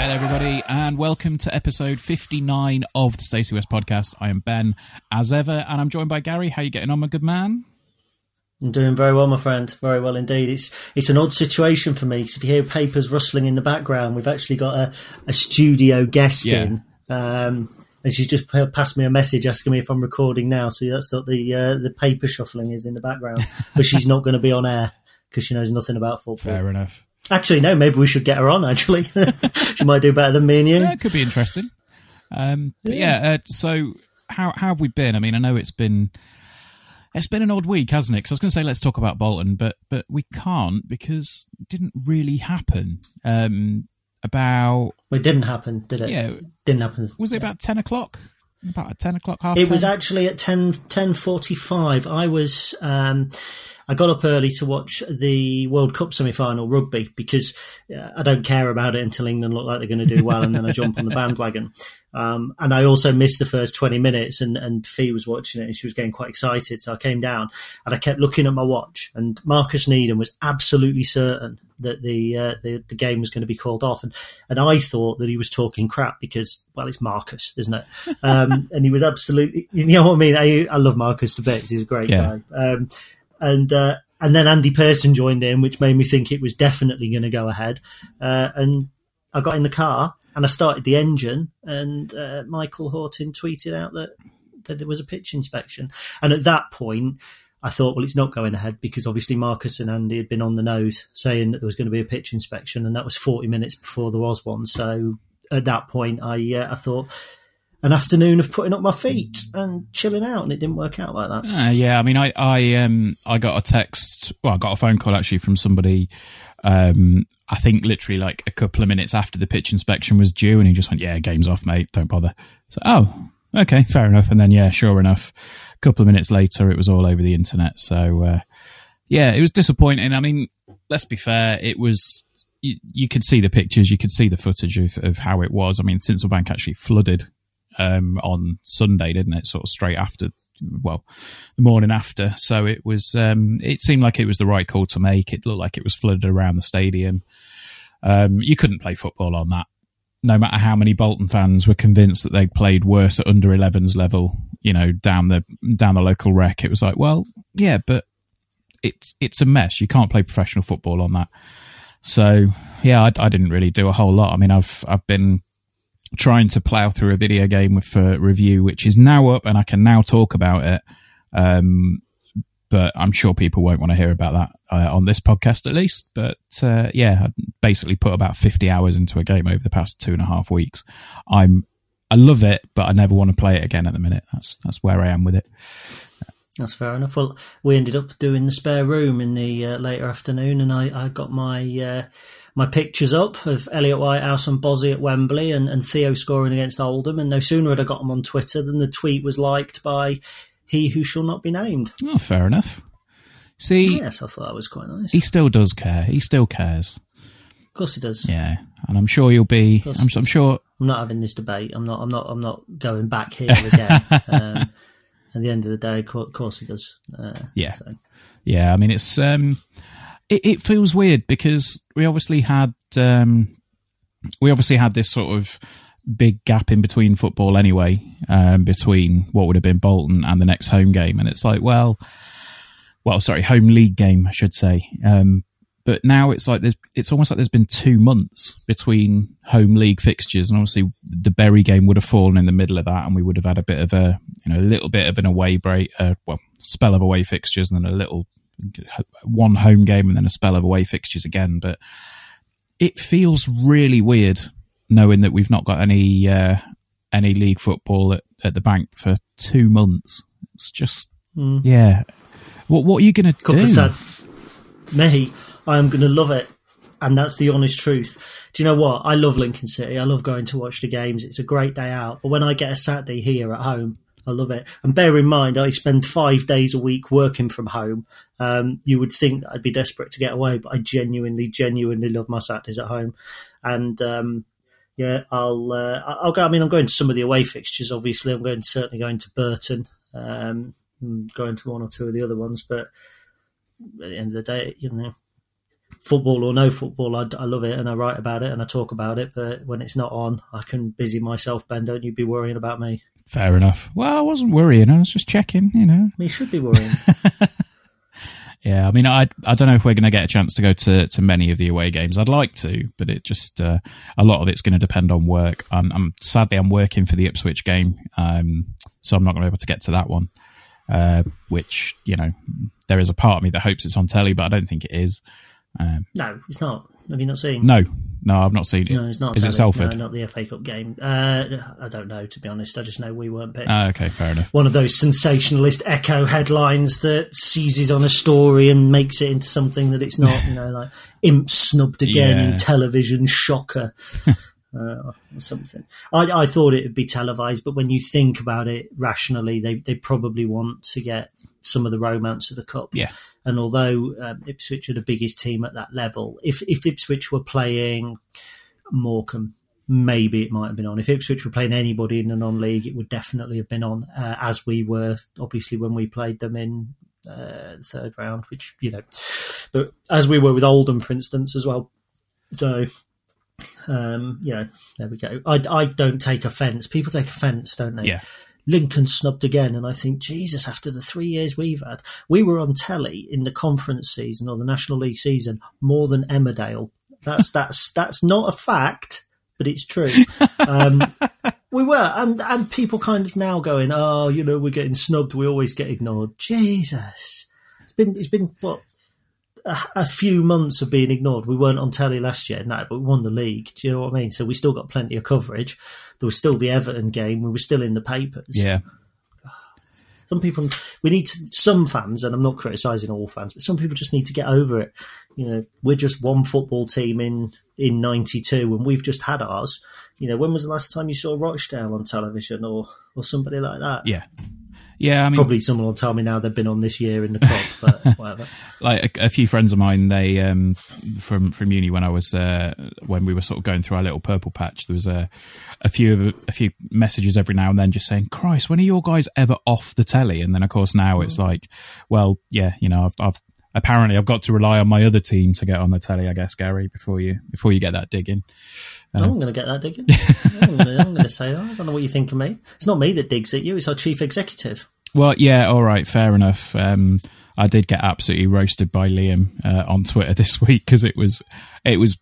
Hello, everybody, and welcome to episode 59 of the Stacey West podcast. I am Ben, as ever, and I'm joined by Gary. How you getting on, my good man? I'm doing very well, my friend. Very well indeed. It's it's an odd situation for me because if you hear papers rustling in the background, we've actually got a, a studio guest Yeah. in. Um, and she's just passed me a message asking me if I'm recording now. So that's what the uh, the paper shuffling is in the background. but she's not going to be on air because she knows nothing about football. Fair enough. Actually, no. Maybe we should get her on. Actually, she might do better than me and you. Yeah, it could be interesting. Um, but yeah, uh, so how how have we been? I mean, I know it's been it's been an odd week, hasn't it? Because I was going to say let's talk about Bolton, but but we can't because it didn't really happen. Um, about Well, it didn't happen, did it? yeah, didn't happen. was it about ten o'clock? About ten o'clock, half. It was actually at 10, 10.45. I was, um, I got up early to watch the World Cup semi-final rugby because uh, I don't care about it until England look like they're going to do well and then I jump on the bandwagon. Um, and I also missed the first 20 minutes and, and Fee was watching it and she was getting quite excited. So I came down and I kept looking at my watch and Marcus Needham was absolutely certain that the, uh, the, the game was going to be called off. And, and I thought that he was talking crap because, well, it's Marcus, isn't it? Um, and he was absolutely, you know what I mean? I, I love Marcus to bits. He's a great Yeah. guy. Um, and, uh, and then Andy Pearson joined in, which made me think it was definitely going to go ahead. Uh, and I got in the car and I started the engine, and uh, Michael Horton tweeted out that that there was a pitch inspection. And at that point, I thought, well, it's not going ahead because obviously Marcus and Andy had been on the nose saying that there was going to be a pitch inspection, and that was 40 minutes before there was one. So at that point, I uh, I thought an afternoon of putting up my feet and chilling out, and it didn't work out like that. Uh, yeah, I mean, I, I, um, I got a text. Well, I got a phone call actually from somebody. Um, I think literally like a couple of minutes after the pitch inspection was due, and he just went, "Yeah, game's off, mate. Don't bother." So, oh, okay, fair enough. And then, yeah, sure enough, a couple of minutes later, it was all over the internet. So, uh, yeah, it was disappointing. I mean, let's be fair. It was. You, you could see the pictures, you could see the footage of, of how it was. I mean, Sincil Bank actually flooded um, on Sunday, didn't it? Sort of straight after, well, the morning after. So it was. Um, it seemed like it was the right call to make. It looked like it was flooded around the stadium. Um, you couldn't play football on that. No matter how many Bolton fans were convinced that they'd played worse at under 11s level, you know, down the down the local rec, it was like, well, yeah, but it's it's a mess. You can't play professional football on that. So yeah, I, I didn't really do a whole lot. I mean, I've I've been trying to plow through a video game with for review, which is now up, and I can now talk about it. Um, but I'm sure people won't want to hear about that uh, on this podcast, at least. But uh, yeah, I basically put about 50 hours into a game over the past two and a half weeks. I'm I love it, but I never want to play it again at the minute. That's that's where I am with it. That's fair enough. Well, we ended up doing the spare room in the uh, later afternoon, and I, I got my uh, my pictures up of Elliot Whitehouse and Bozzy at Wembley, and, and Theo scoring against Oldham. And no sooner had I got them on Twitter than the tweet was liked by he who shall not be named. Oh, fair enough. See, Yes, I thought that was quite nice. he still does care. He still cares. Of course, he does. Yeah, and I'm sure you'll be. I'm, I'm sure. I'm not having this debate. I'm not. I'm not. I'm not going back here again. um, at the end of the day, of course, he does. Uh, Yeah. so. Yeah, I mean it's um, it, it feels weird because we obviously had um, we obviously had this sort of big gap in between football anyway, um, between what would have been Bolton and the next home game, and it's like, well, well, sorry, home league game, I should say. Um, but now it's like there's, it's almost like there's been two months between home league fixtures, and obviously the Bury game would have fallen in the middle of that, and we would have had a bit of a, you know, a little bit of an away break, uh, well, spell of away fixtures, and then a little one home game, and then a spell of away fixtures again. But it feels really weird knowing that we've not got any uh, any league football at, at the bank for two months. It's just yeah. What what are you going to do? Me, I am going to love it, and that's the honest truth. Do you know what? I love Lincoln City. I love going to watch the games. It's a great day out. But when I get a Saturday here at home, I love it. And bear in mind, I spend five days a week working from home. Um, you would think I'd be desperate to get away, but I genuinely, genuinely love my Saturdays at home. And um, yeah, I'll uh, I'll go. I mean, I'm going to some of the away fixtures. Obviously, I'm going to certainly going to Burton. Um, going to one or two of the other ones, but at the end of the day, you know, football or no football, I, I love it and I write about it and I talk about it. But when it's not on, I can busy myself. Ben, don't you be worrying about me? Fair enough. Well, I wasn't worrying. I was just checking. You know. You should be worrying. Yeah, I mean, I I don't know if we're going to get a chance to go to, to many of the away games. I'd like to, but it just uh, a lot of it's going to depend on work. I'm, I'm sadly I'm working for the Ipswich game, um, so I'm not going to be able to get to that one. Uh, which you know, there is a part of me that hopes it's on telly, but I don't think it is. Um, no, it's not. Have you not seen? no, no, I've not seen it. No, it's not. Is it Salford? No, not the FA Cup game. Uh, I don't know, to be honest. I just know we weren't picked. Ah, okay, fair enough. One of those sensationalist echo headlines that seizes on a story and makes it into something that it's not. You know, like imp snubbed again Yeah. in television, shocker. Uh, or something. I, I thought it would be televised, but when you think about it rationally, they, they probably want to get some of the romance of the cup. Yeah. And although um, Ipswich are the biggest team at that level, if if Ipswich were playing Morecambe, maybe it might have been on. If Ipswich were playing anybody in the non-league, it would definitely have been on. Uh, as we were, obviously, when we played them in uh, the third round, which you know, but as we were with Oldham, for instance, as well. So, um, you know, there we go. I I don't take offence. People take offence, don't they? Yeah. Lincoln snubbed again, and I think Jesus. After the three years we've had, we were on telly in the conference season or the National League season more than Emmerdale. That's that's that's not a fact, but it's true. Um, we were, and and people kind of now going, oh, you know, we're getting snubbed. We always get ignored. Jesus, it's been it's been what a, a few months of being ignored. We weren't on telly last year, no, but we won the league. Do you know what I mean? So we still got plenty of coverage. There was still the Everton game. We were still in the papers. Yeah, Some people, we need to, some fans, and I'm not criticising all fans, but some people just need to get over it. You know, we're just one football team in in '92, and we've just had ours. You know, when was the last time you saw Rochdale on television or or somebody like that? yeah, yeah. I mean, Probably someone will tell me now they've been on this year in the cup, but whatever. like a, a few friends of mine, they um, from from uni when I was uh, when we were sort of going through our little purple patch. There was a a few of a few messages every now and then just saying, "Christ, when are your guys ever off the telly?" And then of course now it's like, well, yeah, you know, I've, I've apparently I've got to rely on my other team to get on the telly. I guess Gary, before you before you get that dig in. I'm going to get that digging. I'm going to say that. I don't know what you think of me. It's not me that digs at you. It's our chief executive. Well, yeah, all right, fair enough. Um, I did get absolutely roasted by Liam uh, on Twitter this week because it was it was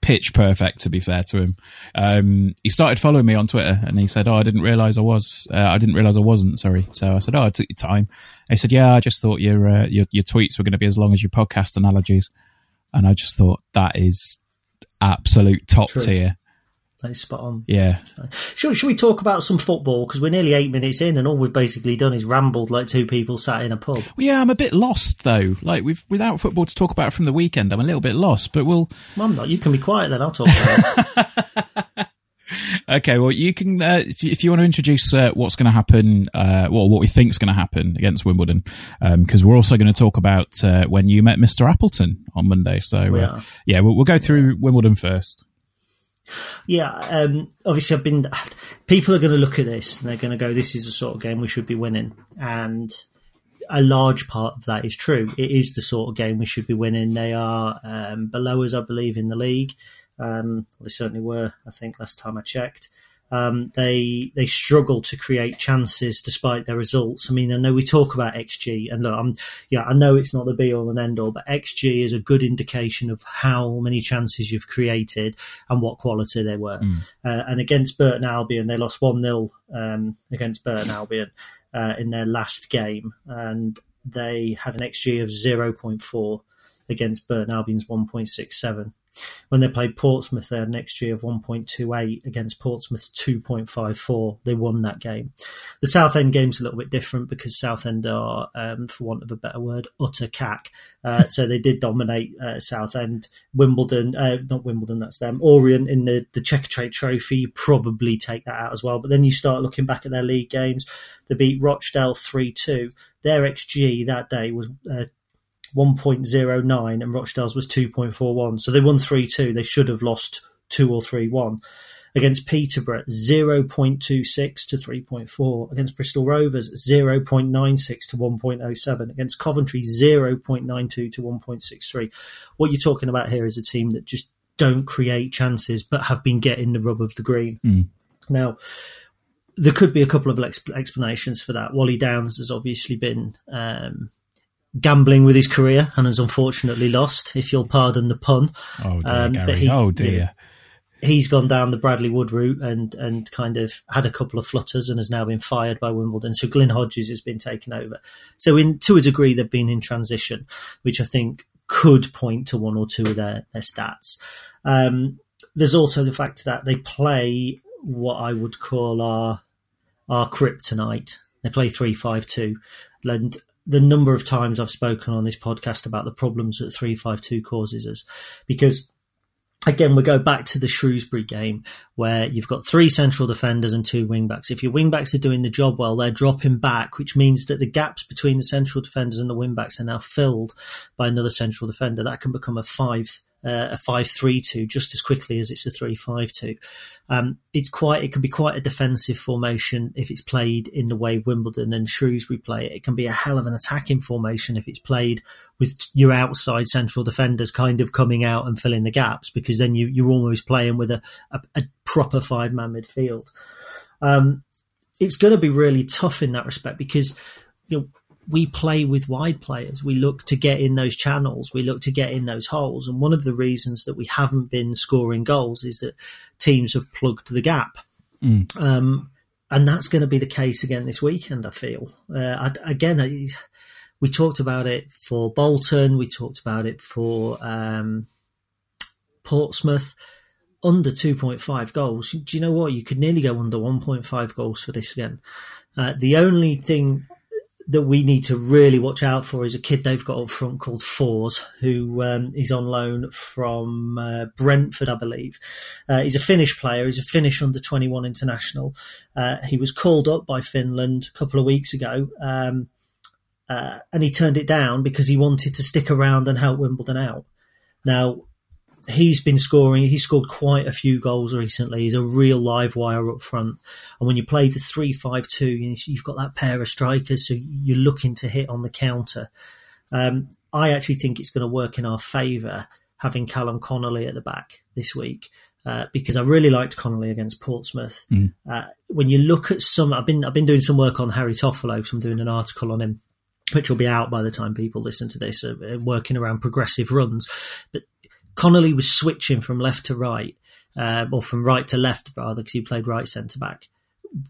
pitch perfect. To be fair to him, um, he started following me on Twitter and he said, "Oh, I didn't realize I was. Uh, I didn't realize I wasn't. Sorry." So I said, "Oh, I took your time." He said, "Yeah, I just thought your uh, your, your tweets were going to be as long as your podcast analogies," and I just thought that is absolute top True. tier. That's spot on. Yeah. Should, should we talk about some football? Because we're nearly eight minutes in, and all we've basically done is rambled like two people sat in a pub. Well, yeah, I'm a bit lost though. Like with without football to talk about from the weekend, I'm a little bit lost. But we'll. Well, I'm not. You can be quiet then. I'll talk about it. Okay, well, you can uh, if, you, if you want to introduce uh, what's going to happen, uh, well, what we think is going to happen against Wimbledon, because we're also going to talk about uh, when you met Mr. Appleton on Monday. So We uh, yeah, we'll, we'll go through Wimbledon first. Yeah, um, obviously, I've been. People are going to look at this and they're going to go, "This is the sort of game we should be winning," and a large part of that is true. It is the sort of game we should be winning. They are um, below us, I believe, in the league. Um, they certainly were. I think last time I checked. Um, they they struggle to create chances despite their results. I mean, I know we talk about XG, and look, I'm yeah, I know it's not the be all and end all, but XG is a good indication of how many chances you've created and what quality they were. Uh, and against Burton Albion, they lost one 0 um, against Burton Albion uh, in their last game, and they had an XG of zero point four against Burton Albion's one point six seven. When they played Portsmouth, they had XG of 1.28 against Portsmouth 2.54. They won that game. The Southend game's a little bit different because Southend are, um, for want of a better word, utter cack. Uh, so they did dominate uh, Southend. Wimbledon, uh, not Wimbledon, that's them. Orient in the, the Checkatrade Trophy, you probably take that out as well. But then you start looking back at their league games. They beat Rochdale 3 2. Their XG that day was uh, 1.09 and Rochdale's was 2.41. So they won 3 2. They should have lost 2 or 3 1. Against Peterborough, 0.26 to 3.4. Against Bristol Rovers, 0.96 to 1.07. Against Coventry, 0.92 to 1.63. What you're talking about here is a team that just don't create chances but have been getting the rub of the green. Now, there could be a couple of explanations for that. Wally Downes has obviously been um, gambling with his career and has unfortunately lost, if you'll pardon the pun. Oh dear, Um, but Gary. he- oh dear. He's gone down the Bradley Wood route and, and kind of had a couple of flutters and has now been fired by Wimbledon. So Glyn Hodges has been taken over. So in to a degree, they've been in transition, which I think could point to one or two of their, their stats. Um, there's also the fact that they play what I would call our our kryptonite. They play three five two, and the number of times I've spoken on this podcast about the problems that three five two causes us, because again we go back to the Shrewsbury game where you've got three central defenders and two wing backs. If your wing backs are doing the job well, they're dropping back, which means that the gaps between the central defenders and the wing backs are now filled by another central defender. That can become a five uh, a five three two just as quickly as it's a three five two. Um, it's quite it can be quite a defensive formation if it's played in the way Wimbledon and Shrewsbury play it. It can be a hell of an attacking formation if it's played with your outside central defenders kind of coming out and filling the gaps because then you you're almost playing with a, a, a proper five man midfield. Um, it's going to be really tough in that respect because you know we play with wide players. We look to get in those channels. We look to get in those holes. And one of the reasons that we haven't been scoring goals is that teams have plugged the gap. Um, and that's going to be the case again this weekend, I feel. Uh, I, again, I, we talked about it for Bolton. We talked about it for um, Portsmouth. Under 2.5 goals. Do you know what? You could nearly go under 1.5 goals for this again. Uh, the only thing that we need to really watch out for is a kid they've got up front called Forss, who um, is on loan from uh, Brentford, I believe. Uh, he's a Finnish player. He's a Finnish under 21 international. Uh, he was called up by Finland a couple of weeks ago. Um, uh, and he turned it down because he wanted to stick around and help Wimbledon out. Now, he's been scoring. He scored quite a few goals recently. He's a real live wire up front. And when you play the three-five-two, you've got that pair of strikers, so you're looking to hit on the counter. Um, I actually think it's going to work in our favour having Callum Connolly at the back this week. Uh, because I really liked Connolly against Portsmouth. Uh, when you look at some, I've been I've been doing some work on Harry Toffolo. So I'm doing an article on him, which will be out by the time people listen to this. Uh, working around progressive runs, but Connolly was switching from left to right, uh, or from right to left rather, because he played right centre back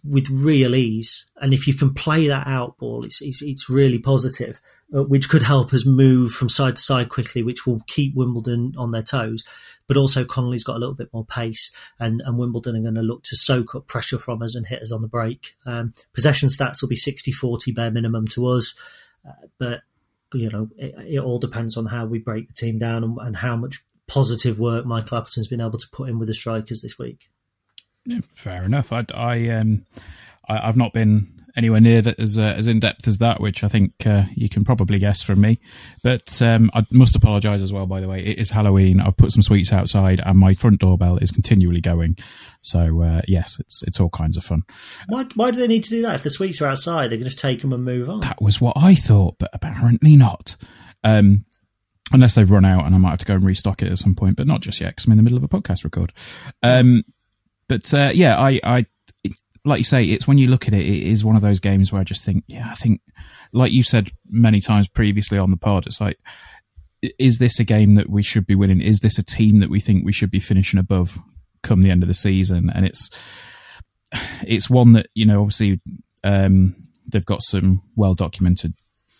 with real ease. And if you can play that out ball, it's it's, it's really positive, uh, which could help us move from side to side quickly, which will keep Wimbledon on their toes. But also Connolly's got a little bit more pace, and, and Wimbledon are going to look to soak up pressure from us and hit us on the break. Um, possession stats will be 60-40 bare minimum to us, uh, but you know it, it, all depends on how we break the team down and, and how much positive work Michael Appleton's been able to put in with the strikers this week. Yeah, fair enough. I, I um, I, have not been anywhere near that as uh, as in depth as that, which I think uh, you can probably guess from me. But um, I must apologise as well. By the way, it is Halloween. I've put some sweets outside, and my front doorbell is continually going. So uh, yes, it's it's all kinds of fun. Why why do they need to do that? If the sweets are outside, they can just take them and move on. That was what I thought, but apparently not. Um, unless they've run out, and I might have to go and restock it at some point, but not just yet because I'm in the middle of a podcast record. Um, but uh, yeah, I, I like you say, it's when you look at it, it is one of those games where I just think, yeah, I think, like you said many times previously on the pod, it's like, is this a game that we should be winning? Is this a team that we think we should be finishing above come the end of the season? And it's, it's one that you know, obviously, um, they've got some well documented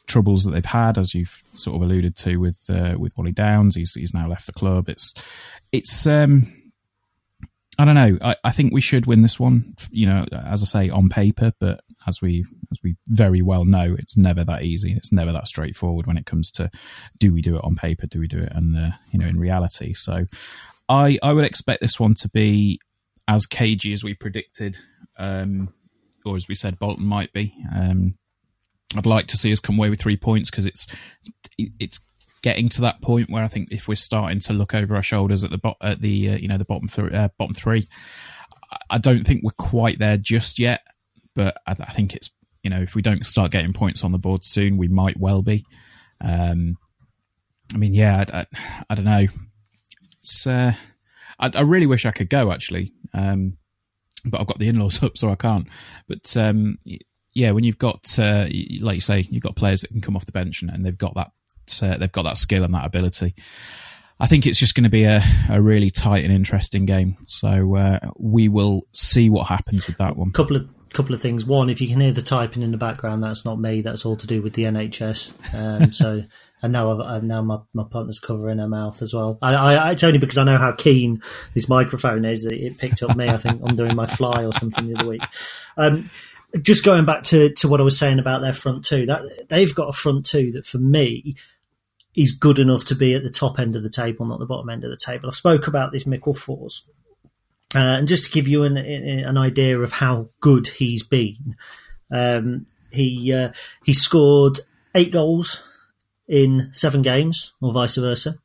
troubles that they've had, as you've sort of alluded to with uh, with Wally Downes. He's he's now left the club. It's it's um, I don't know. I, I think we should win this one. You know, as I say, on paper, but as we as we very well know, it's never that easy. It's never that straightforward when it comes to do we do it on paper, do we do it, and you know, in reality. So, I I would expect this one to be as cagey as we predicted, um, or as we said, Bolton might be. Um, I'd like to see us come away with three points because it's it's getting to that point where I think if we're starting to look over our shoulders at the bo- at the uh, you know the bottom th- uh, bottom three, I don't think we're quite there just yet. But I, I, think it's you know if we don't start getting points on the board soon, we might well be. Um, I mean, yeah, I, I, I don't know. It's uh, I, really wish I could go actually, um, but I've got the in-laws up, so I can't. But um, yeah, when you've got uh, like you say, you've got players that can come off the bench and, and they've got that uh, they've got that skill and that ability. I think it's just going to be a, a really tight and interesting game. So uh, we will see what happens with that one. Couple of couple of things. One, if you can hear the typing in the background, that's not me. That's all to do with the NHS. Um, so. And now, I've, now my, my partner's covering her mouth as well. I, I, it's only because I know how keen this microphone is that it picked up me. I think I'm doing my fly or something the other week. Um, just going back to, to what I was saying about their front two, that they've got a front two that for me is good enough to be at the top end of the table, not the bottom end of the table. I spoke about this Mikkel Forss. Uh, and just to give you an, an idea of how good he's been, um, he uh, he scored eight goals in seven games, or vice versa.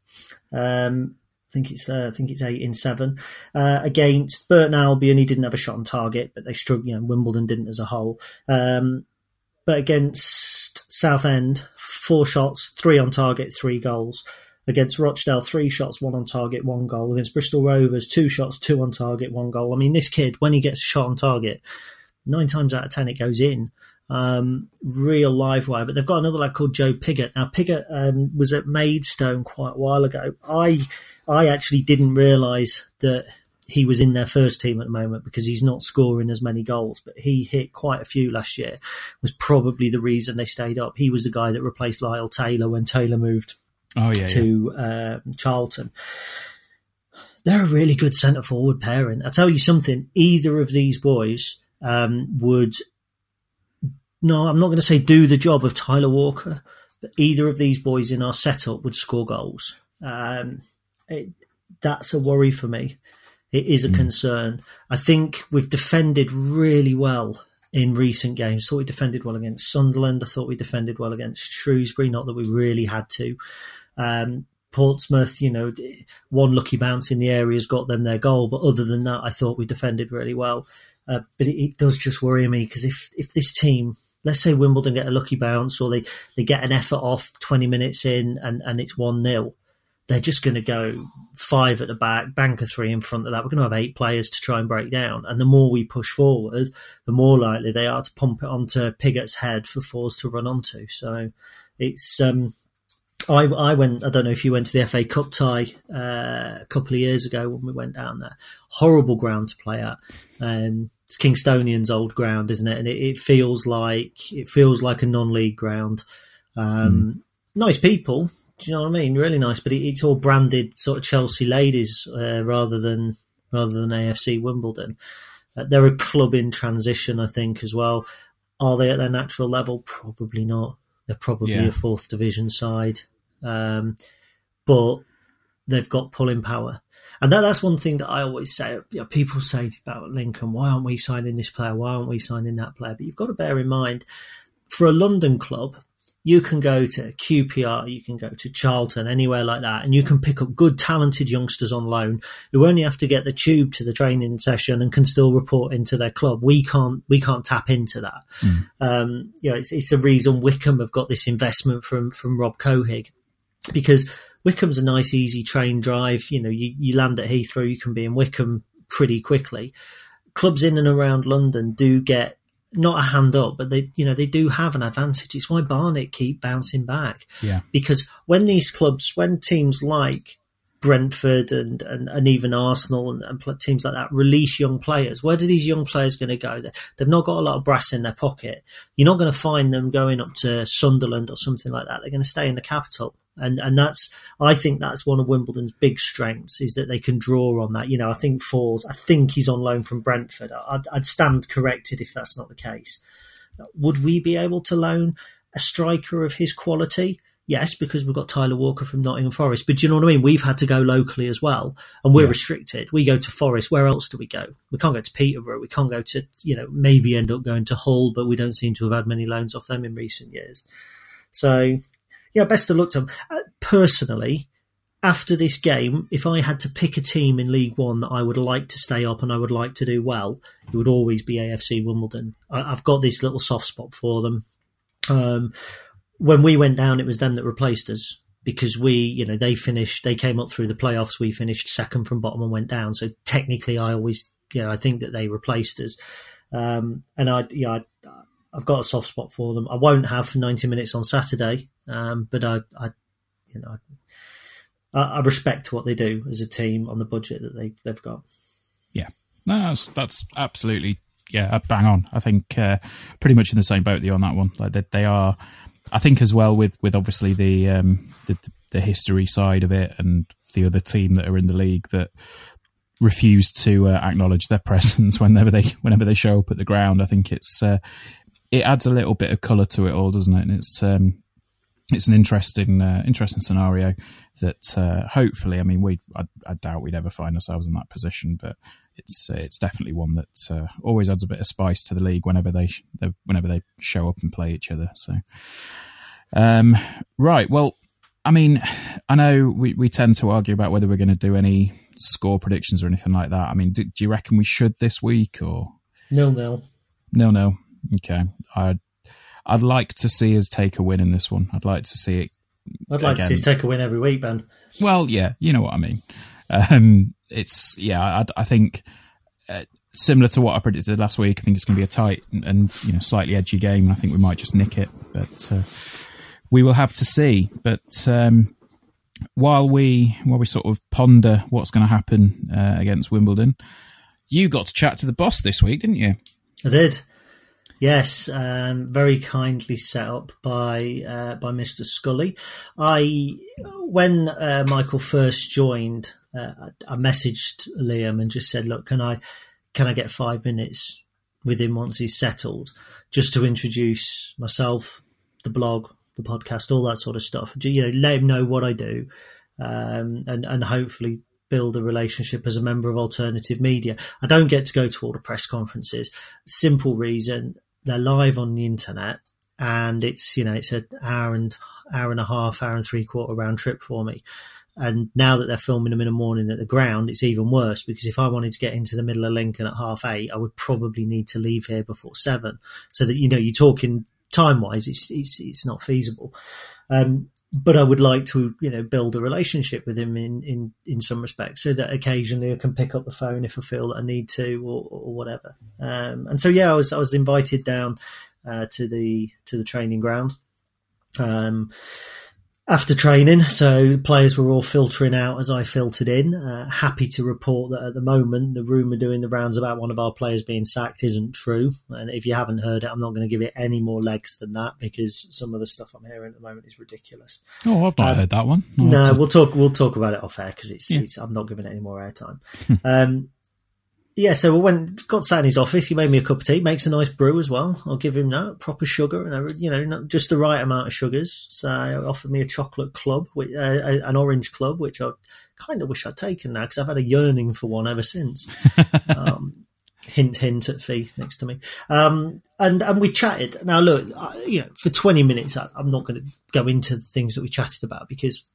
Um, I think it's uh, I think it's eight in seven uh, against Burton Albion. He didn't have a shot on target, but they struggled. You know, Wimbledon didn't as a whole. Um, but against Southend, four shots, three on target, three goals. Against Rochdale, three shots, one on target, one goal. Against Bristol Rovers, two shots, two on target, one goal. I mean, this kid, when he gets a shot on target, nine times out of ten it goes in. Um, real live wire. But they've got another lad called Joe Pigott. Now Pigott um, was at Maidstone quite a while ago. I I actually didn't realise that he was in their first team at the moment because he's not scoring as many goals, but he hit quite a few last year. Was probably the reason they stayed up. He was the guy that replaced Lyle Taylor when Taylor moved oh, yeah, to yeah. Uh, Charlton. They're a really good centre forward pairing. I tell you something, either of these boys um, would. No, I'm not going to say do the job of Tyler Walker, but either of these boys in our setup would score goals. Um, it, that's a worry for me. It is a mm. concern. I think we've defended really well in recent games. Thought we defended well against Sunderland. I thought we defended well against Shrewsbury. Not that we really had to. Um, Portsmouth, you know, one lucky bounce in the area has got them their goal. But other than that, I thought we defended really well. Uh, but it, it, does just worry me because if if this team, let's say Wimbledon get a lucky bounce or they, they get an effort off 20 minutes in and, and it's 1 0, they're just going to go five at the back, banker three in front of that. We're going to have eight players to try and break down. And the more we push forward, the more likely they are to pump it onto Pigott's head for Forss to run onto. So it's. Um, I, I went. I don't know if you went to the FA Cup tie uh, a couple of years ago when we went down there. Horrible ground to play at. Um, it's Kingstonian's old ground, isn't it? And it, it feels like it feels like a non-league ground. Um, mm. Nice people, do you know what I mean? Really nice, but it, it's all branded sort of Chelsea ladies uh, rather than rather than AFC Wimbledon. Uh, they're a club in transition, I think, as well. Are they at their natural level? Probably not. They're probably yeah. a fourth division side, um, but they've got pulling power. And that, that's one thing that I always say. You know, people say about Lincoln, why aren't we signing this player? Why aren't we signing that player? But you've got to bear in mind, for a London club, you can go to QPR, you can go to Charlton, anywhere like that, and you can pick up good, talented youngsters on loan who only have to get the tube to the training session and can still report into their club. We can't, we can't tap into that. Mm. Um, you know, it's, it's the reason Wycombe have got this investment from from Rob Couhig because Wycombe's a nice, easy train drive. You know, you, you land at Heathrow, you can be in Wycombe pretty quickly. Clubs in and around London do get not a hand up, but they, you know, they do have an advantage. It's why Barnet keep bouncing back. Yeah. Because when these clubs, when teams like Brentford and, and, and even Arsenal and, and, teams like that release young players. Where do these young players going to go? They've not got a lot of brass in their pocket. You're not going to find them going up to Sunderland or something like that. They're going to stay in the capital. And and that's I think that's one of Wimbledon's big strengths is that they can draw on that. You know, I think Forss, I think he's on loan from Brentford. I'd, I'd stand corrected if that's not the case. Would we be able to loan a striker of his quality? Yes, because we've got Tyler Walker from Nottingham Forest. But do you know what I mean? We've had to go locally as well, and we're yeah. restricted. We go to Forest. Where else do we go? We can't go to Peterborough. We can't go to, you know, maybe end up going to Hull, but we don't seem to have had many loans off them in recent years. So, yeah, best of luck to them. Uh, personally, after this game, if I had to pick a team in League One that I would like to stay up and I would like to do well, it would always be AFC Wimbledon. I, have got this little soft spot for them. Um, when we went down, it was them that replaced us because we, you know, they finished, they came up through the playoffs. We finished second from bottom and went down. So technically, I always, you know, I think that they replaced us. Um, and I, yeah, I, I've got a soft spot for them. I won't have for 90 minutes on Saturday, um, but I, I, you know, I, I, respect what they do as a team on the budget that they they've got. Yeah, no, that's that's absolutely yeah, bang on. I think uh, pretty much in the same boat with you on that one. Like they, they are I think as well with with obviously the um, the, the history side of it and the other team that are in the league that refuse to uh, acknowledge their presence whenever they whenever they show up at the ground. I think it's uh, it adds a little bit of colour to it all, doesn't it? And it's um, it's an interesting uh, interesting scenario that uh, hopefully, I mean, we I, I, doubt we'd ever find ourselves in that position, but it's uh, it's definitely one that uh, always adds a bit of spice to the league whenever they, they whenever they show up and play each other. So, um, right, well, I mean, I know we, we tend to argue about whether we're going to do any score predictions or anything like that. I mean, do, do you reckon we should this week or no, no, no, no? Okay, I'd I'd like to see us take a win in this one. I'd like to see it. I'd like again. to see us take a win every week, Ben. Well, yeah, you know what I mean. Um, it's yeah, I, I think uh, similar to what I predicted last week. I think it's going to be a tight and, and, you know slightly edgy game. I think we might just nick it, but uh, we will have to see. But um, while we while we sort of ponder what's going to happen uh, against Wimbledon, you got to chat to the boss this week, didn't you? I did. Yes, um, very kindly set up by uh, by Mr. Scully. I when uh, Michael first joined, uh, I messaged Liam and just said, "Look, can I can I get five minutes with him once he's settled, just to introduce myself, the blog, the podcast, all that sort of stuff. You know, let him know what I do, um, and and hopefully." build a relationship as a member of alternative media. I don't get to go to all the press conferences. Simple reason they're live on the internet and it's you know it's an hour and hour and a half hour and three quarter round trip for me. And now that they're filming them in the morning at the ground it's even worse because if i wanted to get into the middle of lincoln at half eight i would probably need to leave here before seven so that you know you're talking time wise it's, it's it's not feasible. Um, but I would like to, you know, build a relationship with him in, in, in some respects, so that occasionally I can pick up the phone if I feel that I need to, or, or whatever. Um, and so, yeah, I was I was invited down uh, to the to the training ground, um, after training, so players were all filtering out as I filtered in. Uh, happy to report that at the moment, the rumour doing the rounds about one of our players being sacked isn't true. And if you haven't heard it, I'm not going to give it any more legs than that because some of the stuff I'm hearing at the moment is ridiculous. Oh, I've not um, heard that one. I'll no, to... we'll talk. We'll talk about it off air because it's, yeah. it's, I'm not giving it any more airtime. um, yeah, so we went, got sat in his office. He made me a cup of tea. Makes a nice brew as well. I'll give him that proper sugar and you know, just the right amount of sugars. So he offered me a chocolate club, uh, an orange club, which I kind of wish I'd taken now because I've had a yearning for one ever since. um, hint, hint at Fee next to me. Um, and and we chatted. Now look, I, you know, for twenty minutes, I, I'm not going to go into the things that we chatted about because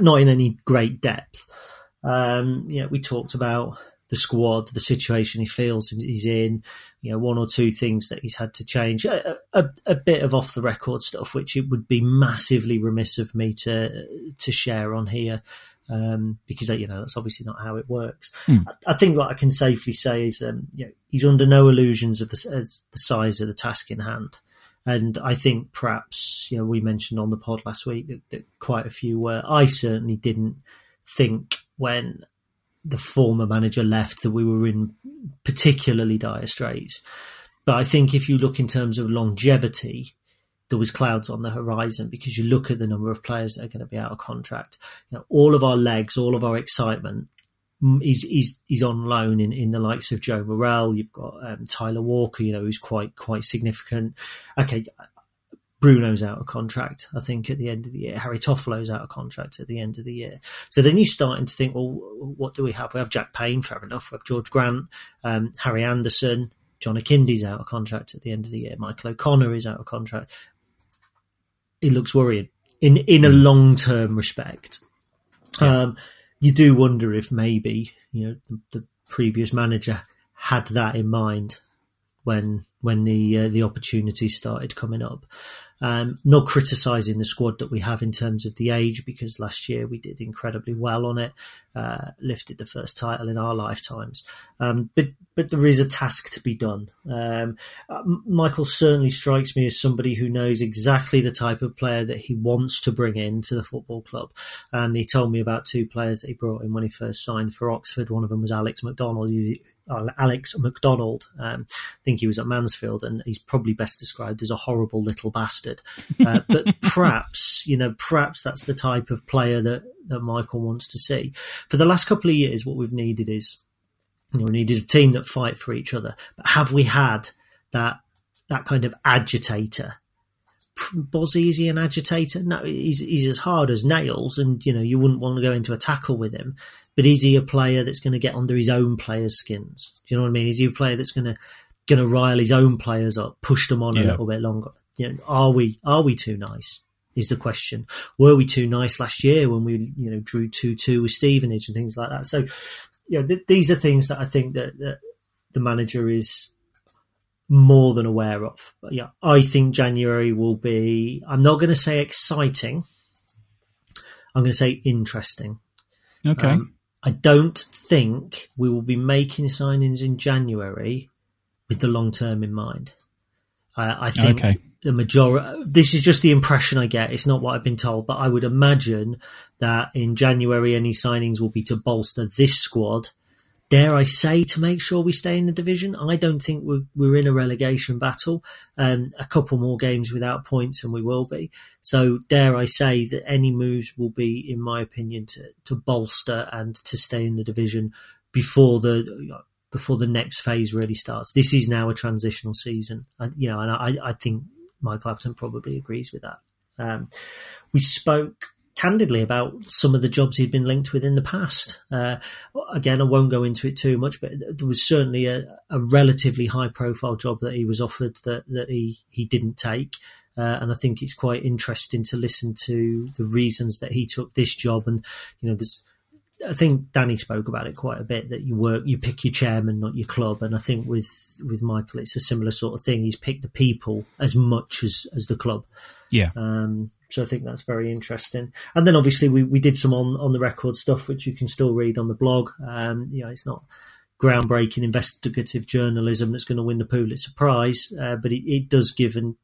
not in any great depth. Um, yeah, we talked about the squad, the situation he feels he's in, you know, one or two things that he's had to change, a, a, a, bit of off the record stuff, which it would be massively remiss of me to to share on here. Um, because you know that's obviously not how it works. Mm. I, I, think what I can safely say is, um, you know, he's under no illusions of the, the size of the task in hand. And I think perhaps, you know, we mentioned on the pod last week that, that quite a few were. I certainly didn't think when the former manager left that we were in particularly dire straits. But I think if you look in terms of longevity, there was clouds on the horizon because you look at the number of players that are going to be out of contract. You know, all of our legs, all of our excitement is is is on loan in, in the likes of Joe Morrell. You've got um, Tyler Walker, you know, who's quite quite significant. Okay, Bruno's out of contract, I think, at the end of the year. Harry Toffolo's out of contract at the end of the year. So then you're starting to think, well, what do we have? We have Jack Payne, fair enough. We have George Grant, um, Harry Anderson, John Akinde's out of contract at the end of the year. Michael O'Connor is out of contract. It looks worrying in in a hmm. long term respect. Yeah. Um, you do wonder if maybe you know the, the previous manager had that in mind when when the uh, the opportunities started coming up. Um, not criticising the squad that we have in terms of the age, because last year we did incredibly well on it, uh, lifted the first title in our lifetimes. Um, but but there is a task to be done. Um, uh, Michael certainly strikes me as somebody who knows exactly the type of player that he wants to bring in to the football club. And he told me about two players that he brought in when he first signed for Oxford. One of them was Alex McDonald, who, Alex McDonald. Um, I think he was at Mansfield, and he's probably best described as a horrible little bastard. Uh, but perhaps, you know, perhaps that's the type of player that, that Michael wants to see. For the last couple of years, what we've needed is, you know, we needed a team that fight for each other. But have we had that that kind of agitator? Bozzy, is he an agitator? No, he's, he's as hard as nails, and you know you wouldn't want to go into a tackle with him. But is he a player that's going to get under his own players' skins? Do you know what I mean? Is he a player that's going to going to rile his own players up, push them on yeah. a little bit longer? You know, are we are we too nice? Is the question. Were we too nice last year when we you know drew two two with Stevenage and things like that? So, you know, th- these are things that I think that, that the manager is more than aware of. But yeah, I think January will be. I'm not going to say exciting. I'm going to say interesting. Okay. Um, I don't think we will be making signings in January with the long term in mind. Uh, I think okay. the majority. This is just the impression I get. It's not what I've been told, but I would imagine that in January any signings will be to bolster this squad dare I say, to make sure we stay in the division. I don't think we're, we're in a relegation battle. Um, a couple more games without points, and we will be. So, dare I say that any moves will be, in my opinion, to, to bolster and to stay in the division before the before the next phase really starts. This is now a transitional season, you know, and I, I think Michael Appleton probably agrees with that. Um, we spoke candidly about some of the jobs he'd been linked with in the past. Uh, again, I won't go into it too much, but there was certainly a, a relatively high profile job that he was offered that, that he, he didn't take. Uh, and I think it's quite interesting to listen to the reasons that he took this job. And, you know, there's, I think Danny spoke about it quite a bit that you work, you pick your chairman, not your club. And I think with, with Michael, it's a similar sort of thing. He's picked the people as much as, as the club. Yeah. Um, so I think that's very interesting. And then obviously we, we did some on, on the record stuff, which you can still read on the blog. Um, you know, it's not groundbreaking investigative journalism that's going to win the Pulitzer Prize, uh, but it, it, does give an,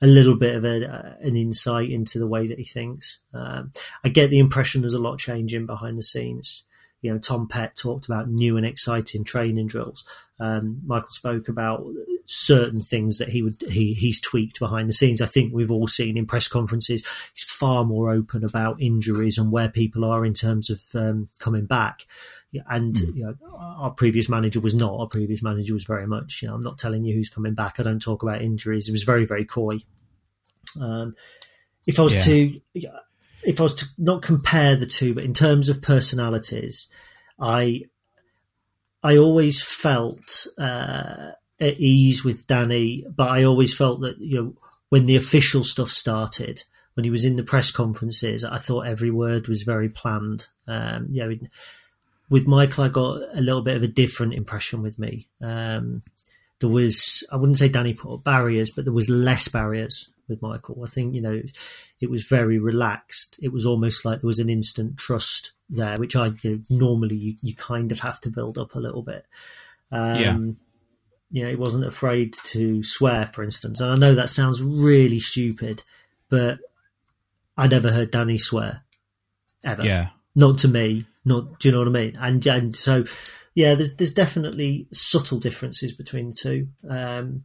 a little bit of a, uh, an insight into the way that he thinks. Um, I get the impression there's a lot changing behind the scenes. You know, Tom Pett talked about new and exciting training drills. Um, Michael spoke about certain things that he would he he's tweaked behind the scenes. I think we've all seen in press conferences. He's far more open about injuries and where people are in terms of um, coming back. And mm. you know, our previous manager was not. Our previous manager was very much. You know, I'm not telling you who's coming back. I don't talk about injuries. It was very very coy. Um, if I was yeah. to if I was to not compare the two, but in terms of personalities, I I always felt uh, at ease with Danny, but I always felt that you know when the official stuff started, when he was in the press conferences, I thought every word was very planned. Um, you know, with Michael, I got a little bit of a different impression with me. Um, there was, I wouldn't say Danny put up barriers, but there was less barriers with Michael. I think, you know, it was very relaxed. It was almost like there was an instant trust there, which I, you know, normally you, you kind of have to build up a little bit. Um, yeah. You know, he wasn't afraid to swear, for instance. And I know that sounds really stupid, but I never heard Danny swear ever. Yeah. Not to me. Not, do you know what I mean? And, and so, yeah, there's, there's definitely subtle differences between the two. Um,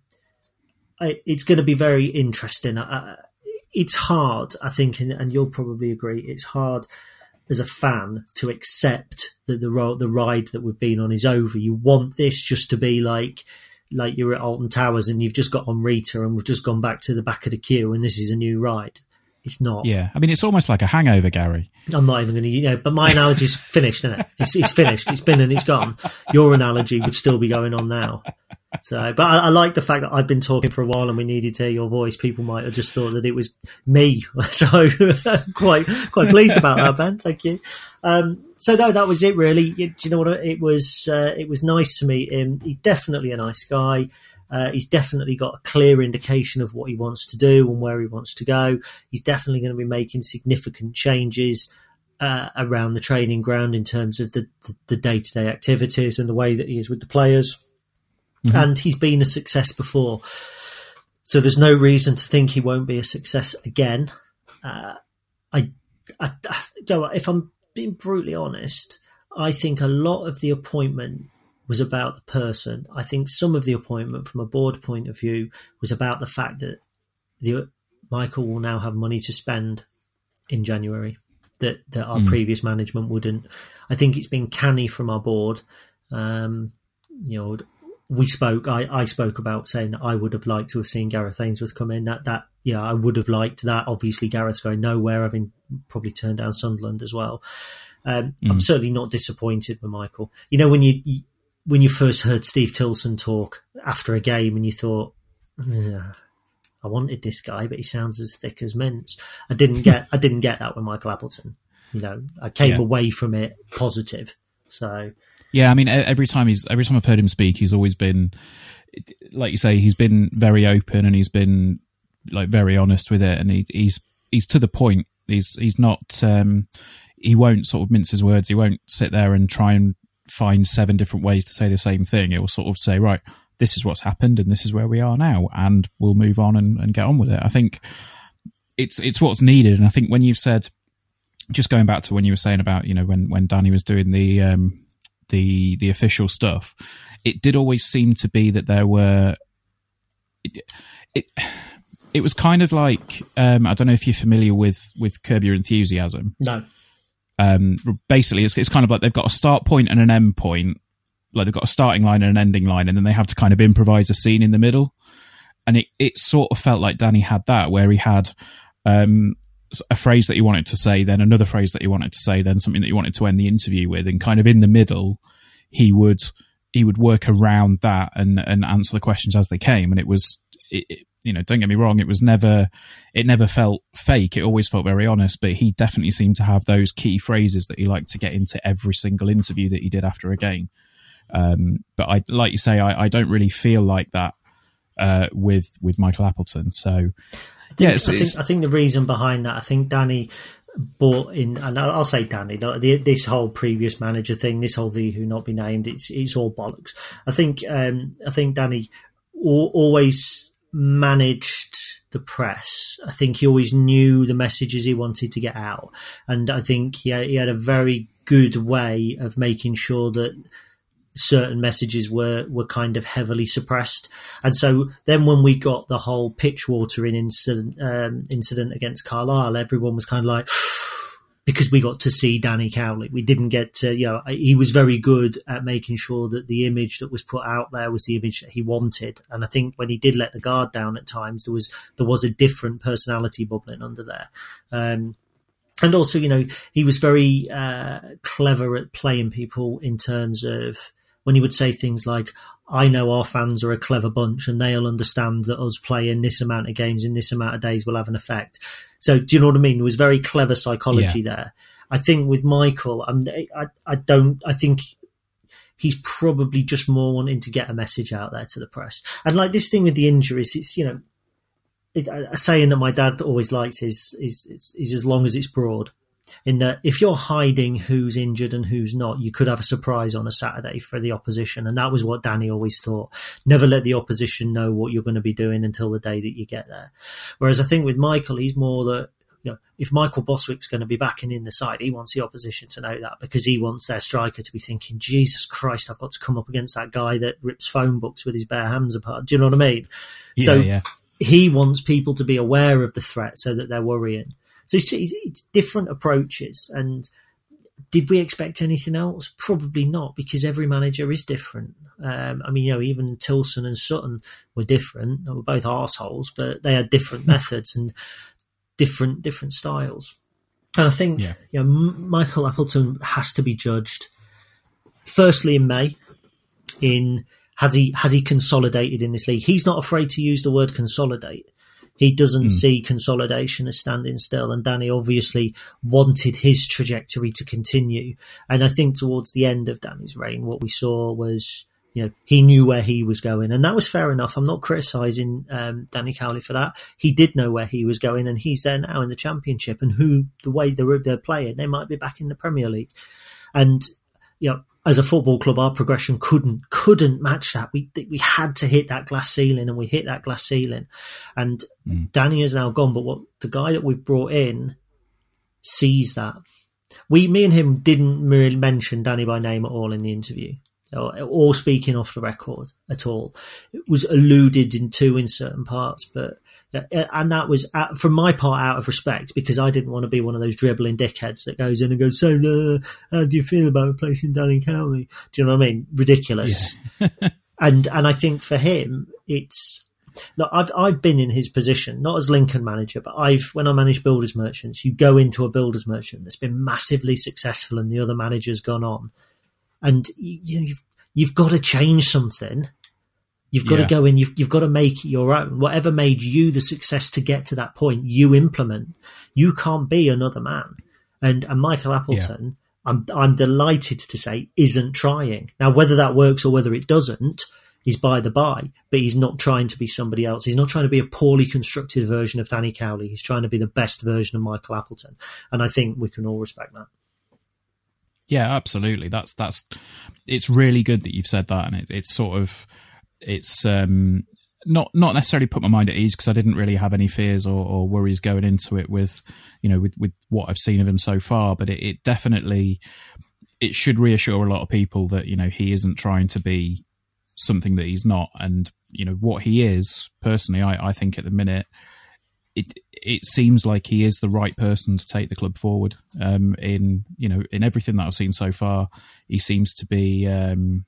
it's going to be very interesting. it's hard, I think, and, and, you'll probably agree. It's hard as a fan to accept that the ro- the ride that we've been on is over. You want this just to be like like you're at Alton Towers and you've just got on Rita and we've just gone back to the back of the queue and this is a new ride. It's not. Yeah, I mean, it's almost like a hangover, Gary. I'm not even going to, you know, but my analogy's finished, isn't it? It's, it's finished. It's been and it's gone. Your analogy would still be going on now. So, but I, I, like the fact that I've been talking for a while and we needed to hear your voice. People might have just thought that it was me. So, quite quite pleased about that, Ben. Thank you. Um, so no, that was it. Really, do you know what? It was uh, it was nice to meet him. He's definitely a nice guy. Uh, he's definitely got a clear indication of what he wants to do and where he wants to go. He's definitely going to be making significant changes uh, around the training ground in terms of the the day to day activities and the way that he is with the players mm-hmm. and he's been a success before. So there's no reason to think he won't be a success again. Uh, I, I, I, if I'm being brutally honest, I think a lot of the appointment was about the person. I think some of the appointment, from a board point of view, was about the fact that the Michael will now have money to spend in January that that our mm. previous management wouldn't. I think it's been canny from our board. Um, you know, we spoke. I, I spoke about saying that I would have liked to have seen Gareth Ainsworth come in. That that yeah, I would have liked that. Obviously, Gareth's going nowhere, having probably turned down Sunderland as well. Um, mm. I'm certainly not disappointed with Michael. You know when you, you, when you first heard Steve Tilson talk after a game, and you thought, I wanted this guy, but he sounds as thick as mince. I didn't get I didn't get that with Michael Appleton. You know, I came yeah. away from it positive. So yeah, I mean, every time he's every time I've heard him speak, he's always been, like you say, he's been very open and he's been like very honest with it, and he, he's he's to the point. He's he's not um, he won't sort of mince his words. He won't sit there and try and find seven different ways to say the same thing. It will sort of say, right, this is what's happened and this is where we are now, and we'll move on and, and get on with it. I think it's it's what's needed, and I think when you've said, just going back to when you were saying about you know when when Danny was doing the um, the the official stuff, it did always seem to be that there were it it, it was kind of like um, I don't know if you're familiar with with Curb Your Enthusiasm. No. Um, basically, it's, it's kind of like they've got a start point and an end point. Like they've got a starting line and an ending line, and then they have to kind of improvise a scene in the middle. And it, it sort of felt like Danny had that, where he had um, a phrase that you wanted to say, then another phrase that you wanted to say, then something that you wanted to end the interview with, and kind of in the middle, he would he would work around that and and answer the questions as they came, and it was. It, it, you know, don't get me wrong. It was never, it never felt fake. It always felt very honest. But he definitely seemed to have those key phrases that he liked to get into every single interview that he did after a game. Um, but I, like you say, I, I don't really feel like that uh, with with Michael Appleton. So think, yeah, it's, I, think, I think the reason behind that, I think Danny bought in, and I'll say Danny, this whole previous manager thing, this whole the who not be named, it's it's all bollocks. I think um, I think Danny always managed the press. I think he always knew the messages he wanted to get out, and I think he he had a very good way of making sure that certain messages were were kind of heavily suppressed. And so then when we got the whole pitch watering incident um, incident against Carlisle, everyone was kind of like. Because we got to see Danny Cowley, we didn't get to. You know, he was very good at making sure that the image that was put out there was the image that he wanted. And I think when he did let the guard down at times, there was there was a different personality bubbling under there. Um, and also, you know, he was very uh, clever at playing people in terms of when he would say things like, I know our fans are a clever bunch and they'll understand that us playing this amount of games in this amount of days will have an effect. So, do you know what I mean? There was very clever psychology yeah. there. I think with Michael, I'm, I, I don't, I think he's probably just more wanting to get a message out there to the press. And like this thing with the injuries, it's, you know, a saying that my dad always likes is, is, is, is as long as it's broad in that if you're hiding who's injured and who's not, you could have a surprise on a Saturday for the opposition. And that was what Danny always thought. Never let the opposition know what you're going to be doing until the day that you get there. Whereas I think with Michael, he's more that, you know, if Michael Bostwick's going to be backing in the side, he wants the opposition to know that because he wants their striker to be thinking, Jesus Christ, I've got to come up against that guy that rips phone books with his bare hands apart. Do you know what I mean? Yeah, so yeah. he wants people to be aware of the threat so that they're worrying. So it's, it's different approaches. And did we expect anything else? Probably not, because every manager is different. Um, I mean, you know, even Tilson and Sutton were different. They were both assholes, but they had different methods and different different styles. And I think yeah. you know Michael Appleton has to be judged. Firstly, in May, in has he has he consolidated in this league? He's not afraid to use the word consolidate. He doesn't mm. see consolidation as standing still. And Danny obviously wanted his trajectory to continue. And I think towards the end of Danny's reign, what we saw was, you know, he knew where he was going. And that was fair enough. I'm not criticising um, Danny Cowley for that. He did know where he was going and he's there now in the championship. And who, the way they're, they're playing, they might be back in the Premier League. And, you know, as a football club, our progression couldn't couldn't match that. We we had to hit that glass ceiling, and we hit that glass ceiling. And mm. Danny is now gone, but what the guy that we've brought in sees that. We, me and him, didn't really mention Danny by name at all in the interview, or, or speaking off the record at all. It was alluded into in certain parts, but uh, uh, and that was uh, from my part out of respect because I didn't want to be one of those dribbling dickheads that goes in and goes, "So, uh, how do you feel about replacing Danny Cowley?" Do you know what I mean? Ridiculous. Yeah. and and I think for him, it's look, I've I've been in his position, not as Lincoln manager, but I've when I manage builders merchants, you go into a builders merchant that's been massively successful, and the other manager's gone on, and you, you've you've got to change something You've got yeah. to go in, you've, you've got to make it your own. Whatever made you the success to get to that point, you implement. You can't be another man. And, and Michael Appleton, yeah. I'm, I'm delighted to say, isn't trying. Now, whether that works or whether it doesn't is by the by, but he's not trying to be somebody else. He's not trying to be a poorly constructed version of Danny Cowley. He's trying to be the best version of Michael Appleton. And I think we can all respect that. Yeah, absolutely. That's that's it's really good that you've said that, and it, it's sort of it's um, not not necessarily put my mind at ease because I didn't really have any fears or, or, worries going into it with you know with, with what I've seen of him so far. But it, it, definitely it should reassure a lot of people that you know he isn't trying to be something that he's not, and you know what he is. Personally, I, I think at the minute it it seems like he is the right person to take the club forward. Um, in you know in everything that I've seen so far, he seems to be. Um,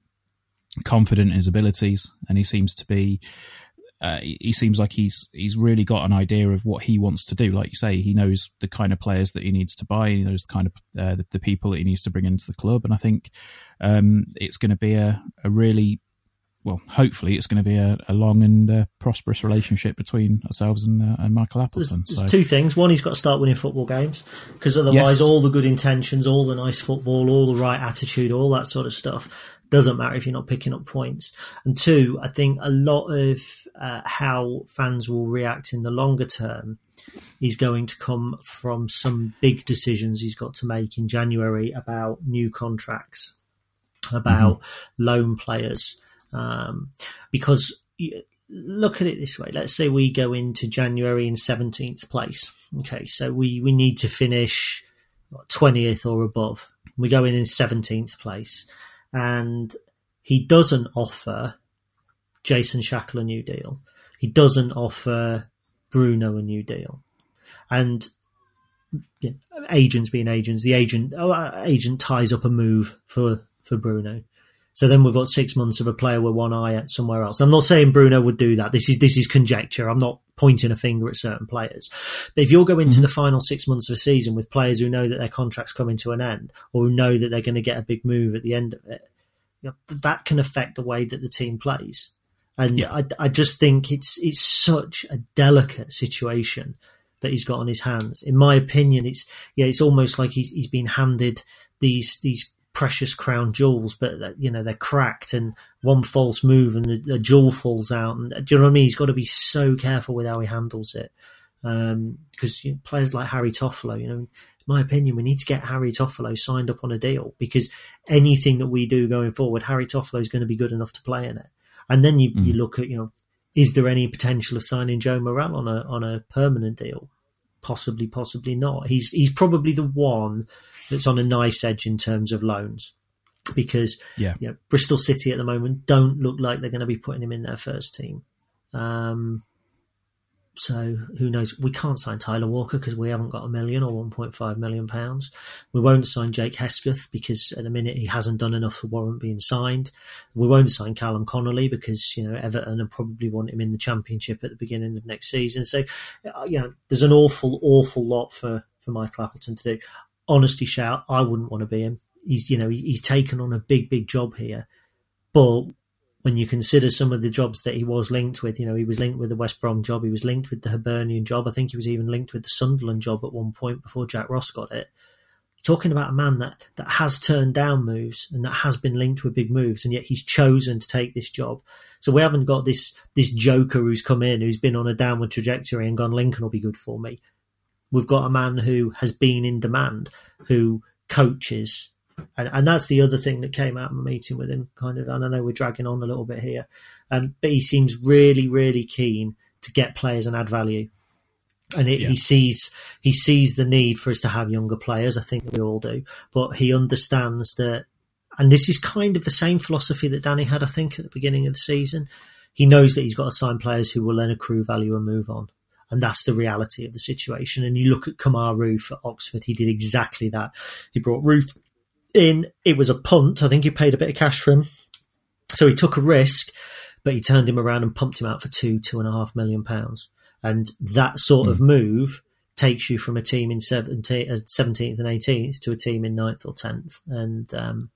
confident in his abilities, and he seems to be. Uh, he seems like he's he's really got an idea of what he wants to do. Like you say, he knows the kind of players that he needs to buy. He knows the kind of uh, the, the, people that he needs to bring into the club, and I think um, it's going to be a, a really well, hopefully, it's going to be a, a long and uh, prosperous relationship between ourselves and, uh, and Michael Appleton. There's, there's so. two things. One, he's got to start winning football games because otherwise, yes. all the good intentions, all the nice football, all the right attitude, all that sort of stuff doesn't matter if you're not picking up points. And two, I think a lot of uh, how fans will react in the longer term is going to come from some big decisions he's got to make in January about new contracts, about mm-hmm. loan players. Um, because look at it this way. Let's say we go into January in 17th place. Okay, so we, we need to finish 20th or above. We go in in 17th place. And he doesn't offer Jason Shackell a new deal. He doesn't offer Bruno a new deal. And know, agents being agents, the agent oh, uh, agent ties up a move for for Bruno. So then we've got six months of a player with one eye at somewhere else. I'm not saying Bruno would do that. This is this is conjecture. I'm not pointing a finger at certain players. But if you're going into mm-hmm. the final six months of a season with players who know that their contract's coming to an end, or who know that they're going to get a big move at the end of it, you know, that can affect the way that the team plays. And yeah. I, I just think it's it's such a delicate situation that he's got on his hands. In my opinion, it's yeah, it's almost like he's he's been handed these these precious crown jewels, but you know they're cracked, and one false move and the, the jewel falls out. And do you know what I mean? He's got to be so careful with how he handles it, because um, you know, players like Harry Toffolo, you know, in my opinion, we need to get Harry Toffolo signed up on a deal because anything that we do going forward, Harry Toffolo is going to be good enough to play in it. And then you, mm. you look at you know is there any potential of signing Joe Morrell on a on a permanent deal? Possibly, possibly not. He's he's probably the one that's on a knife's edge in terms of loans because yeah. You know, Bristol City at the moment don't look like they're going to be putting him in their first team. Um, so who knows? We can't sign Tyler Walker because we haven't got a million or 1.5 million pounds. We won't sign Jake Hesketh because at the minute he hasn't done enough to warrant being signed. We won't sign Callum Connolly because you know Everton will probably want him in the Championship at the beginning of next season. So uh, you know there's an awful, awful lot for for Michael Appleton to do. Honesty shout, I wouldn't want to be him. He's you know he's taken on a big, big job here, but when you consider some of the jobs that he was linked with, you know, he was linked with the West Brom job, he was linked with the Hibernian job. I think he was even linked with the Sunderland job at one point before Jack Ross got it. Talking about a man that, that has turned down moves and that has been linked with big moves, and yet he's chosen to take this job. So we haven't got this this joker who's come in, who's been on a downward trajectory and gone, Lincoln will be good for me. We've got a man who has been in demand, who coaches, and, and that's the other thing that came out of my meeting with him. Kind of, and I know we're dragging on a little bit here, um, but he seems really, really keen to get players and add value. And it, yeah. he sees he sees the need for us to have younger players. I think we all do, but he understands that. And this is kind of the same philosophy that Danny had, I think, at the beginning of the season. He knows that he's got to sign players who will then accrue value and move on and that's the reality of the situation. And you look at Roofe at Oxford, he did exactly that. He brought Roofe in it was a punt. I think he paid a bit of cash for him, so he took a risk, but he turned him around and pumped him out for two two and a half million pounds. And that sort mm. of hmm. move takes you from a team in 17th, uh, and 18th to a team in 9th or 10th. And um,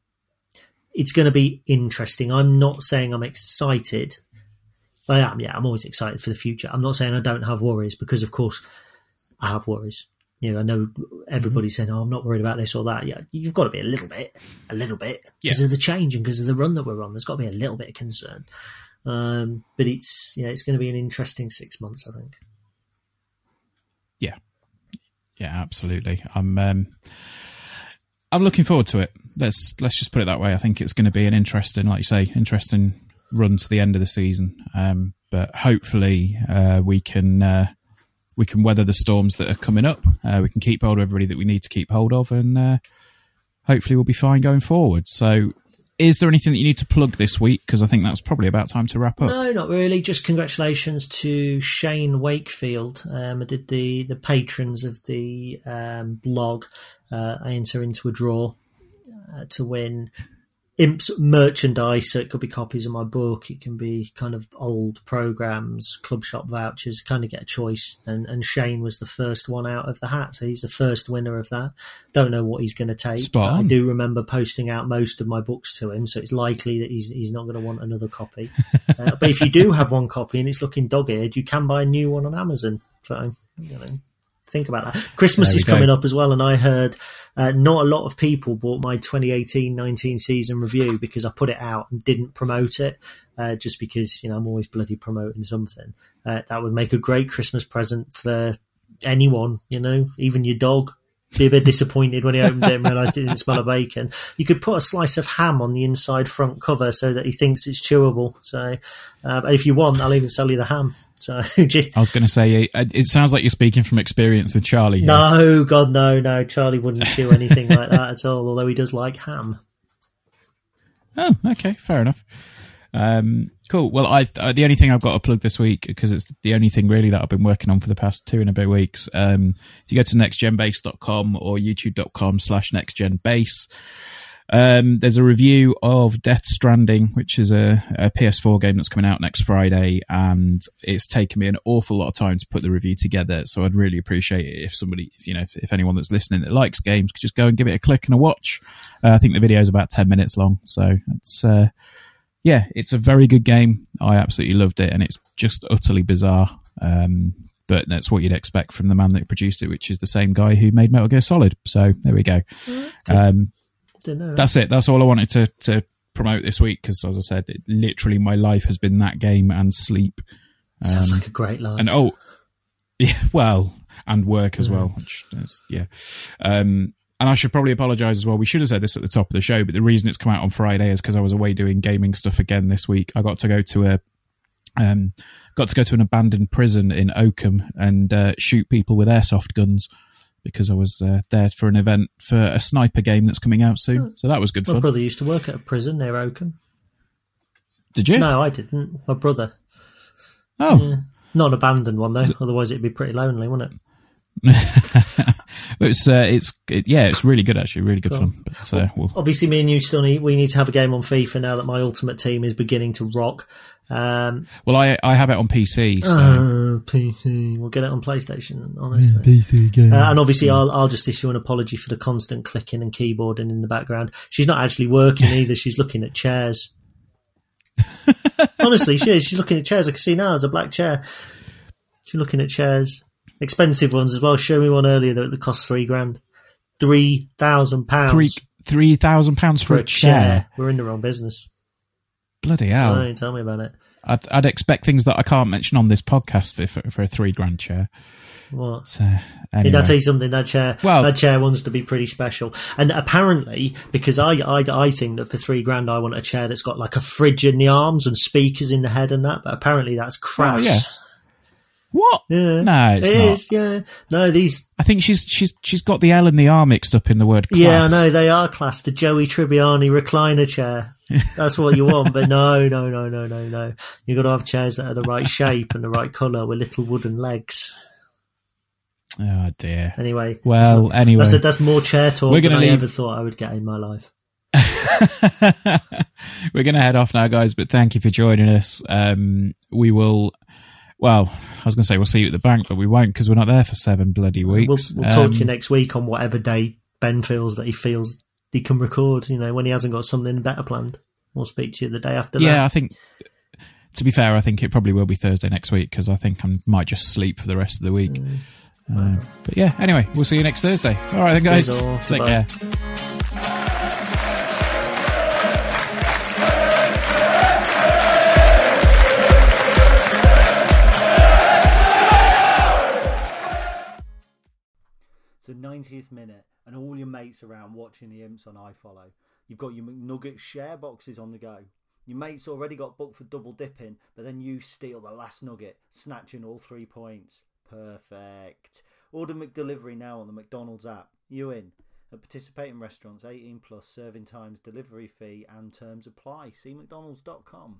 it's going to be interesting. I'm not saying I'm excited. I am, yeah, I'm always excited for the future. I'm not saying I don't have worries because, of course, I have worries you know, I know everybody's mm-hmm. saying, "Oh, I'm not worried about this or that." Yeah, you've got to be a little bit, a little bit, because yeah. of the change and because of the run that we're on. There's got to be a little bit of concern. Um, but it's yeah, it's going to be an interesting six months, I think. Yeah, yeah, absolutely. I'm um, I'm looking forward to it. Let's let's just put it that way. I think it's going to be an interesting, like you say, interesting run to the end of the season. Um, but hopefully, uh, we can. Uh, we can weather the storms that are coming up. Uh, we can keep hold of everybody that we need to keep hold of, and uh, hopefully we'll be fine going forward. So, is there anything that you need to plug this week? Because I think that's probably about time to wrap up. No, not really. Just congratulations to Shane Wakefield. Um, I did the the patrons of the um, blog. Uh, I enter into a draw uh, to win imps merchandise. So it could be copies of my book. It can be kind of old programs, club shop vouchers. Kind of get a choice. And and Shane was the first one out of the hat, so he's the first winner of that. Don't know what he's going to take. I do remember posting out most of my books to him, so it's likely that he's he's not going to want another copy. uh, but if you do have one copy and it's looking dog-eared, you can buy a new one on Amazon. So you know think about that. Christmas is coming go. up as well, and I heard uh, not a lot of people bought my 2018-19 season review because I put it out and didn't promote it, uh, just because you know I'm always bloody promoting something. Uh, that would make a great Christmas present for anyone, you know, even your dog. Be a bit disappointed when he opened it and realised it didn't smell of bacon. You could put a slice of ham on the inside front cover so that he thinks it's chewable. So, uh, if you want, I'll even sell you the ham. So, I was going to say, uh, it sounds like you're speaking from experience with Charlie. Here. No, God, no, no. Charlie wouldn't chew anything like that at all. Although he does like ham. Oh, okay, fair enough. Um, cool. Well, I uh, the only thing I've got to plug this week because it's the only thing really that I've been working on for the past two and a bit weeks. Um, if you go to nextgenbase.com or youtube.com slash nextgenbase, um, there's a review of Death Stranding, which is a, a, PS4 game that's coming out next Friday, and it's taken me an awful lot of time to put the review together. So I'd really appreciate it if somebody, if, you know, if, if anyone that's listening that likes games could just go and give it a click and a watch. Uh, I think the video is about ten minutes long, so it's. Uh, yeah, it's a very good game. I absolutely loved it, and it's just utterly bizarre. Um, but that's what you'd expect from the man that produced it, which is the same guy who made Metal Gear Solid. So there we go. Um, that's it. That's all I wanted to to promote this week because, as I said, it, literally my life has been that game and sleep. Um, Sounds like a great life. And oh, yeah, well, and work as yeah. well. Which is, yeah. Um, and I should probably apologise as well. We should have said this at the top of the show, but the reason it's come out on Friday is because I was away doing gaming stuff again this week. I got to go to a um, got to go to an abandoned prison in Oakham and uh, shoot people with airsoft guns because I was uh, there for an event for a sniper game that's coming out soon. Oh. So that was good My fun. My brother used to work at a prison near Oakham. Did you? No, I didn't. My brother. Oh, yeah. not an abandoned one though. Otherwise, it'd be pretty lonely, wouldn't it? it's uh, it's it, yeah, it's really good actually, really good cool. fun. But uh, we'll... obviously, me and you still need we need to have a game on FIFA now that my ultimate team is beginning to rock. Um, well, I I have it on PC. So. Uh, PC. We'll get it on PlayStation. Honestly, yeah, PC game. Uh, and obviously, I'll I'll just issue an apology for the constant clicking and keyboarding in the background. She's not actually working either. She's looking at chairs. Honestly, she is. She's looking at chairs. I can see now. There's a black chair. She's looking at chairs expensive ones as well. Show me one earlier that, that cost three grand, three thousand pounds. Three three thousand pounds for, a chair. chair. We're in the wrong business. Bloody hell! Don't tell me about it. I'd, I'd expect things that I can't mention on this podcast for for, for a three grand chair. What? Uh, anyway. Did I tell you something? That chair, well, that chair wants to be pretty special. And apparently, because I, I, I think that for three grand, I want a chair that's got like a fridge in the arms and speakers in the head and that. But apparently, that's crass. Oh, yeah. What? Yeah. No, it's it not. Is, yeah. No, these. I think she's she's she's got the L and the R mixed up in the word. Class. Yeah, know they are class. The Joey Tribbiani recliner chair. That's what you want, but no, no, no, no, no, no. You've got to have chairs that are the right shape and the right colour with little wooden legs. Oh dear. Anyway. Well, so, anyway. That's, that's more chair talk We're gonna than leave... I ever thought I would get in my life. We're going to head off now, guys, but thank you for joining us. Um, we will well, I was going to say we'll see you at the bank, but we won't because we're not there for seven bloody weeks. We'll, we'll talk to you um, next week on whatever day Ben feels that he feels he can record. You know, when he hasn't got something better planned, we'll speak to you the day after. Yeah, that. I think. To be fair, I think it probably will be Thursday next week because I think I might just sleep for the rest of the week. Mm. Uh, but yeah, anyway, we'll see you next Thursday. All right, then, guys. Take Bye. care. 90th minute, and all your mates around watching the imps on iFollow. You've got your McNugget share boxes on the go. Your mates already got booked for double dipping, but then you steal the last nugget, snatching all three points. Perfect. Order McDelivery now on the McDonald's app. You in? At participating restaurants, 18 plus, serving times, delivery fee, and terms apply. See McDonald's.com.